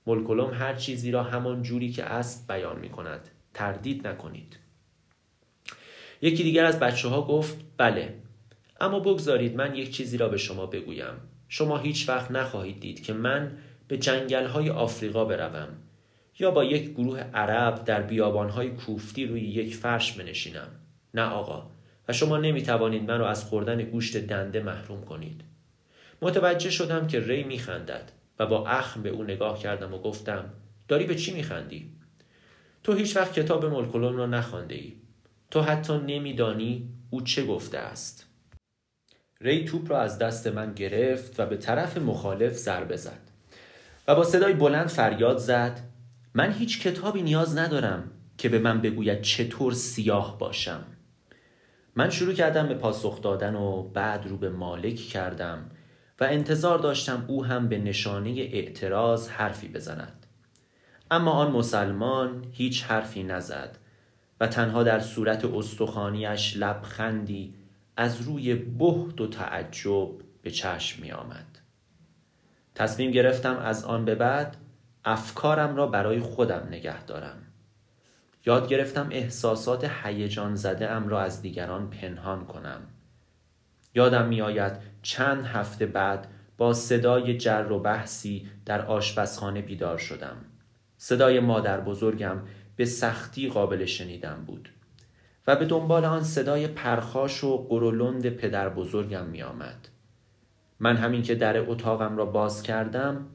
ملکلوم هر چیزی را همان جوری که است بیان می کند تردید نکنید. یکی دیگر از بچه ها گفت بله اما بگذارید من یک چیزی را به شما بگویم. شما هیچ وقت نخواهید دید که من به جنگل های آفریقا بروم یا با یک گروه عرب در بیابان های کوفتی روی یک فرش بنشینم. نه آقا و شما نمی توانید من را از خوردن گوشت دنده محروم کنید. متوجه شدم که ری می خندد و با اخم به او نگاه کردم و گفتم داری به چی می خندی؟ تو هیچ وقت کتاب ملکلون را نخوانده ای. تو حتی نمیدانی او چه گفته است. ری توپ را از دست من گرفت و به طرف مخالف ضربه زد و با صدای بلند فریاد زد من هیچ کتابی نیاز ندارم که به من بگوید چطور سیاه باشم. من شروع کردم به پاسخ دادن و بعد رو به مالک کردم و انتظار داشتم او هم به نشانه اعتراض حرفی بزند اما آن مسلمان هیچ حرفی نزد و تنها در صورت استخانیش لبخندی از روی بهت و تعجب به چشم می آمد. تصمیم گرفتم از آن به بعد افکارم را برای خودم نگه دارم. یاد گرفتم احساسات هیجان زده ام را از دیگران پنهان کنم. یادم می آید چند هفته بعد با صدای جر و بحثی در آشپزخانه بیدار شدم. صدای مادر بزرگم به سختی قابل شنیدن بود و به دنبال آن صدای پرخاش و قرولند پدر بزرگم می آمد. من همین که در اتاقم را باز کردم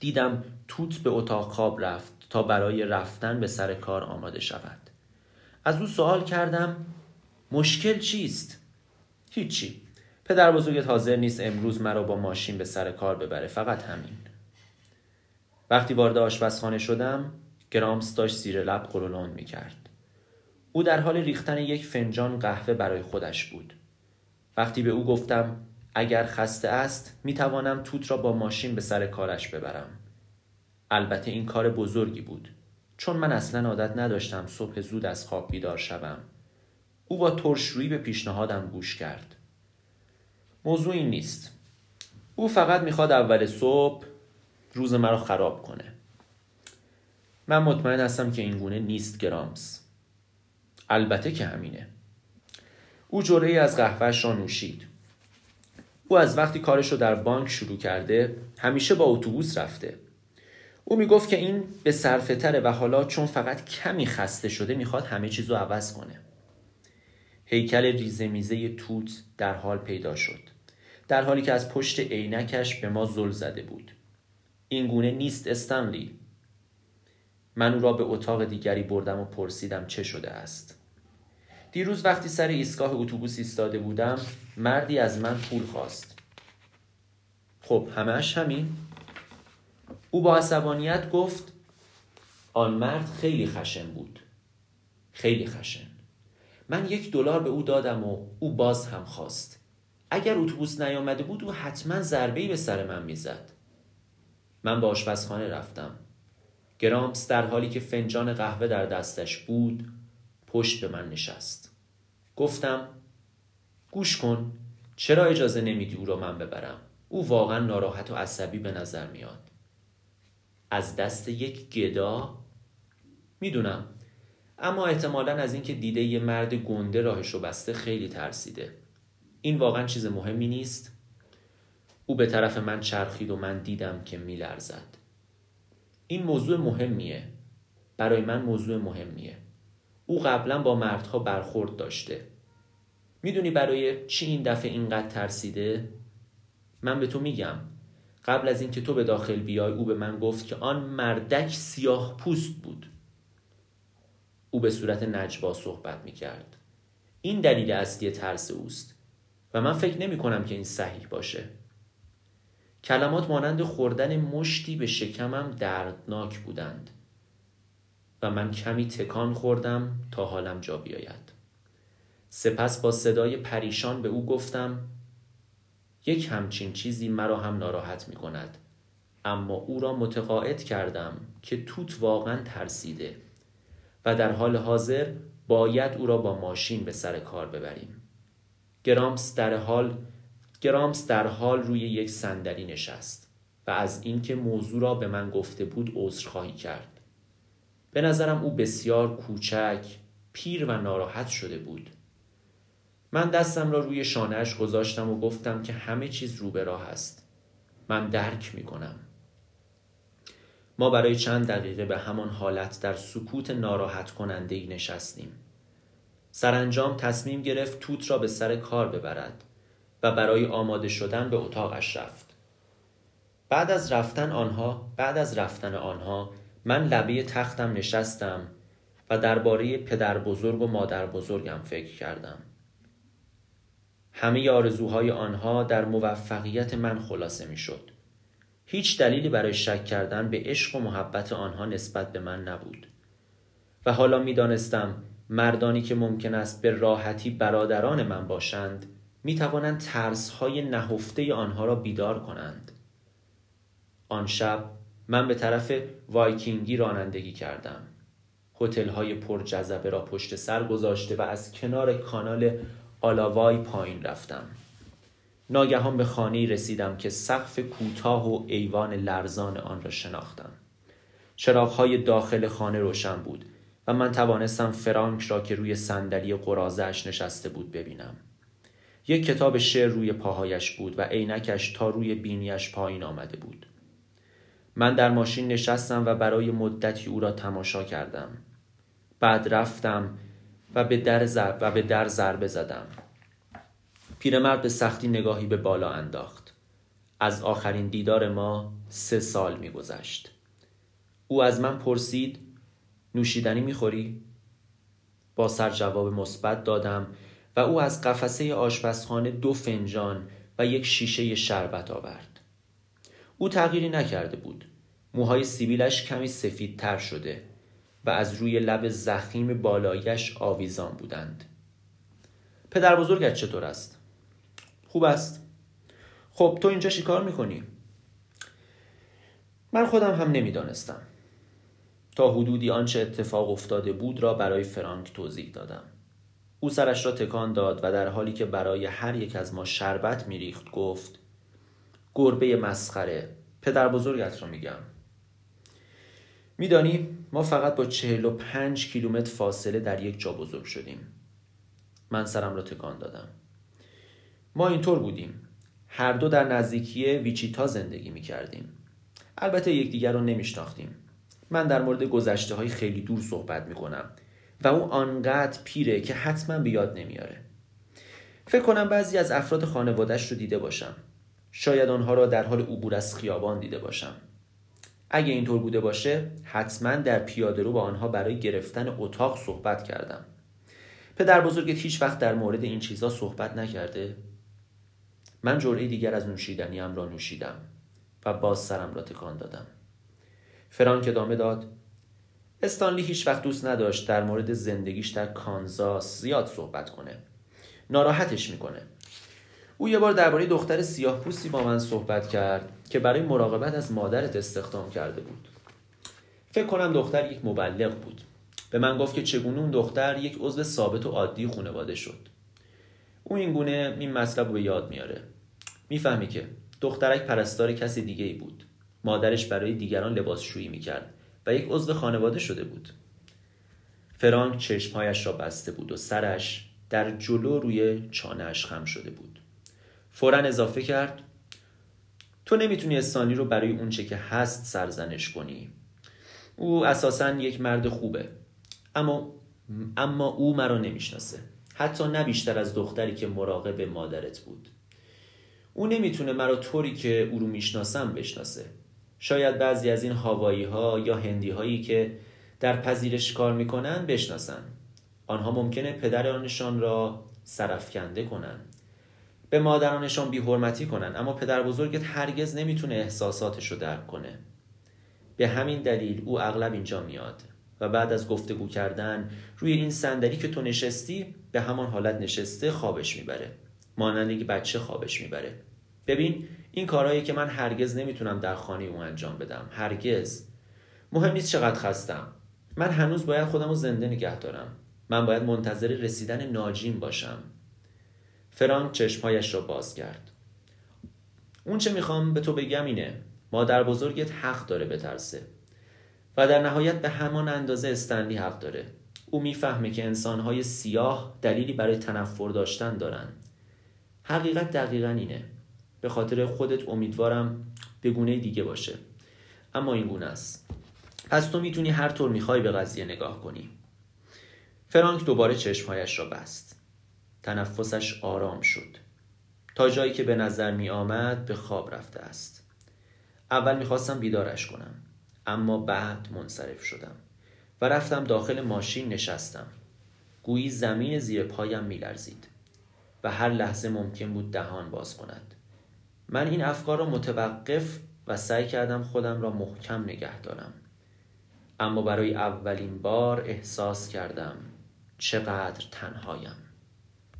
دیدم توت به اتاق خواب رفت تا برای رفتن به سر کار آماده شود از او سوال کردم مشکل چیست؟ هیچی پدر بزرگت حاضر نیست امروز مرا با ماشین به سر کار ببره فقط همین. وقتی وارد آشپزخانه شدم گرامس داشت زیر لب قرولون می کرد او در حال ریختن یک فنجان قهوه برای خودش بود. وقتی به او گفتم اگر خسته است می توانم توت را با ماشین به سر کارش ببرم. البته این کار بزرگی بود. چون من اصلا عادت نداشتم صبح زود از خواب بیدار شوم. او با ترشرویی به پیشنهادم گوش کرد. موضوع این نیست. او فقط می‌خواد اول صبح روز مرا خراب کنه. من مطمئن هستم که این گونه نیست گرامس البته که همینه. او جوره از قهوهش را نوشید. او از وقتی کارش رو در بانک شروع کرده همیشه با اتوبوس رفته. او می‌گفت که این به صرفه تره و حالا چون فقط کمی خسته شده می‌خواد همه چیز رو عوض کنه. هیکل ریزه میزه توت در حال پیدا شد. در حالی که از پشت عینکش به ما زل زده بود. این گونه نیست استنلی. من او را به اتاق دیگری بردم و پرسیدم چه شده است. دیروز وقتی سر ایستگاه اتوبوس ایستاده بودم مردی از من پول خواست. خب همش همین؟ او با عصبانیت گفت آن مرد خیلی خشن بود. خیلی خشن. من یک دلار به او دادم و او باز هم خواست. اگر اتوبوس نیامده بود او حتما ضربه به سر من می‌زد. من به آشپزخانه رفتم. گرامس در حالی که فنجان قهوه در دستش بود پشت به من نشست. گفتم گوش کن چرا اجازه نمیدی او را من ببرم؟ او واقعا ناراحت و عصبی به نظر میاد. از دست یک گدا می‌دونم اما احتمالا از اینکه دیده یه مرد گنده راهش رو بسته خیلی ترسیده. این واقعا چیز مهمی نیست. او به طرف من چرخید و من دیدم که میلرزد. این موضوع مهمیه. برای من موضوع مهمیه. او قبلا با مردها برخورد داشته. می‌دونی برای چی این دفعه اینقدر ترسیده؟ من به تو میگم. قبل از اینکه تو به داخل بیای او به من گفت که آن مردک سیاه پوست بود. او به صورت نجوا صحبت می‌کرد. این دلیل اصلی ترس اوست. و من فکر نمی کنم که این صحیح باشه. کلمات مانند خوردن مشتی به شکمم دردناک بودند و من کمی تکان خوردم تا حالم جا بیاید. سپس با صدای پریشان به او گفتم یک همچین چیزی مرا هم ناراحت می کند اما او را متقاعد کردم که توت واقعا ترسیده و در حال حاضر باید او را با ماشین به سر کار ببریم. گرامس در حال گرامس در حال روی یک صندلی نشست و از اینکه موضوع را به من گفته بود عذرخواهی کرد. به نظرم او بسیار کوچک پیر و ناراحت شده بود. من دستم را روی شانهش گذاشتم و گفتم که همه چیز رو به راه است. من درک می کنم. ما برای چند دقیقه به همان حالت در سکوت ناراحت کننده ای نشستیم. سرانجام تصمیم گرفت توت را به سر کار ببرد و برای آماده شدن به اتاقش رفت بعد از رفتن آنها بعد از رفتن آنها من لبه تختم نشستم و درباره پدر بزرگ و مادر بزرگم فکر کردم همه آرزوهای آنها در موفقیت من خلاصه می شد. هیچ دلیلی برای شک کردن به عشق و محبت آنها نسبت به من نبود. و حالا می دانستم مردانی که ممکن است به راحتی برادران من باشند می توانند ترس های نهفته آنها را بیدار کنند. آن شب من به طرف وایکینگی رانندگی کردم. هتل های پر جذبه را پشت سر گذاشته و از کنار کانال آلاوای پایین رفتم ناگهان به خانه رسیدم که سقف کوتاه و ایوان لرزان آن را شناختم چراغهای داخل خانه روشن بود و من توانستم فرانک را که روی صندلی قرازش نشسته بود ببینم. یک کتاب شعر روی پاهایش بود و عینکش تا روی بینیش پایین آمده بود. من در ماشین نشستم و برای مدتی او را تماشا کردم. بعد رفتم و به در ضرب و به در ضربه زدم. پیرمرد به سختی نگاهی به بالا انداخت. از آخرین دیدار ما سه سال میگذشت. او از من پرسید نوشیدنی می‌خوری؟ با سر جواب مثبت دادم و او از قفسه آشپزخانه دو فنجان و یک شیشه شربت آورد. او تغییری نکرده بود. موهای سیبیلش کمی سفیدتر شده و از روی لب زخیم بالایش آویزان بودند. پدر بزرگت چطور است؟ خوب است. خب تو اینجا شکار می‌کنی؟ من خودم هم نمی‌دانستم. تا حدودی آنچه اتفاق افتاده بود را برای فرانک توضیح دادم. او سرش را تکان داد و در حالی که برای هر یک از ما شربت میریخت گفت گربه مسخره پدر بزرگت را میگم. میدانی ما فقط با چهل و پنج کیلومتر فاصله در یک جا بزرگ شدیم. من سرم را تکان دادم. ما اینطور بودیم. هر دو در نزدیکی ویچیتا زندگی می کردیم البته یکدیگر را نمیشناختیم. من در مورد گذشته های خیلی دور صحبت می کنم و او آنقدر پیره که حتما به یاد نمیاره. فکر کنم بعضی از افراد خانوادش رو دیده باشم. شاید آنها را در حال عبور از خیابان دیده باشم. اگه اینطور بوده باشه حتما در پیاده رو با آنها برای گرفتن اتاق صحبت کردم. پدر بزرگت هیچ وقت در مورد این چیزها صحبت نکرده؟ من جرعه دیگر از نوشیدنیم را نوشیدم و باز سرم را تکان دادم. فرانک ادامه داد. استانلی هیچ وقت دوست نداشت در مورد زندگیش در کانزاس زیاد صحبت کنه. ناراحتش می‌کنه. او یه بار درباره دختر سیاه پوستی با من صحبت کرد که برای مراقبت از مادرت استخدام کرده بود. فکر کنم دختر یک مبلغ بود. به من گفت که چگونه اون دختر یک عضو ثابت و عادی خانواده شد. او این گونه این مطلب رو به یاد میاره. می‌فهمی که دخترک پرستار کسی دیگه ای بود. مادرش برای دیگران لباسشویی می‌کرد و یک عضو خانواده شده بود. فرانک چشمهایش را بسته بود و سرش در جلو روی چانهش خم شده بود. فورا اضافه کرد تو نمی‌تونی استانی رو برای اونچه که هست سرزنش کنی. او اساسا یک مرد خوبه اما اما او مرا نمی‌شناسه. حتی نه بیشتر از دختری که مراقب مادرت بود. او نمی‌تونه مرا طوری که او رو می‌شناسم بشناسه. شاید بعضی از این هاوایی ها یا هندی هایی که در پذیرش کار می‌کنن بشناسن. آنها ممکنه پدرانشان را سرفکنده کنن. به مادرانشان بیحرمتی کنن اما پدر بزرگت هرگز نمی‌تونه احساساتش رو درک کنه. به همین دلیل او اغلب اینجا میاد و بعد از گفتگو کردن روی این صندلی که تو نشستی به همان حالت نشسته خوابش می‌بره. مانند یک بچه خوابش می‌بره. ببین این کارهایی که من هرگز نمی‌تونم در خانه او انجام بدم. هرگز. مهم نیست چقدر خستم. من هنوز باید خودم رو زنده نگه دارم. من باید منتظر رسیدن ناجیم باشم. فرانک چشمهایش را باز کرد. اون چه می‌خوام به تو بگم اینه. مادر بزرگت حق داره بترسه. و در نهایت به همان اندازه استنلی حق داره. او می‌فهمه که انسانهای سیاه دلیلی برای تنفر داشتن دارن. حقیقت دقیقا اینه. به خاطر خودت امیدوارم به گونه دیگه باشه. اما این گونه است. پس تو می‌تونی هر طور می‌خوای به قضیه نگاه کنی. فرانک دوباره چشمهایش را بست. تنفسش آرام شد. تا جایی که به نظر می آمد به خواب رفته است. اول می‌خواستم بیدارش کنم اما بعد منصرف شدم و رفتم داخل ماشین نشستم. گویی زمین زیر پایم میلرزید و هر لحظه ممکن بود دهان باز کند. من این افکار را متوقف و سعی کردم خودم را محکم نگه دارم. اما برای اولین بار احساس کردم چقدر تنهایم.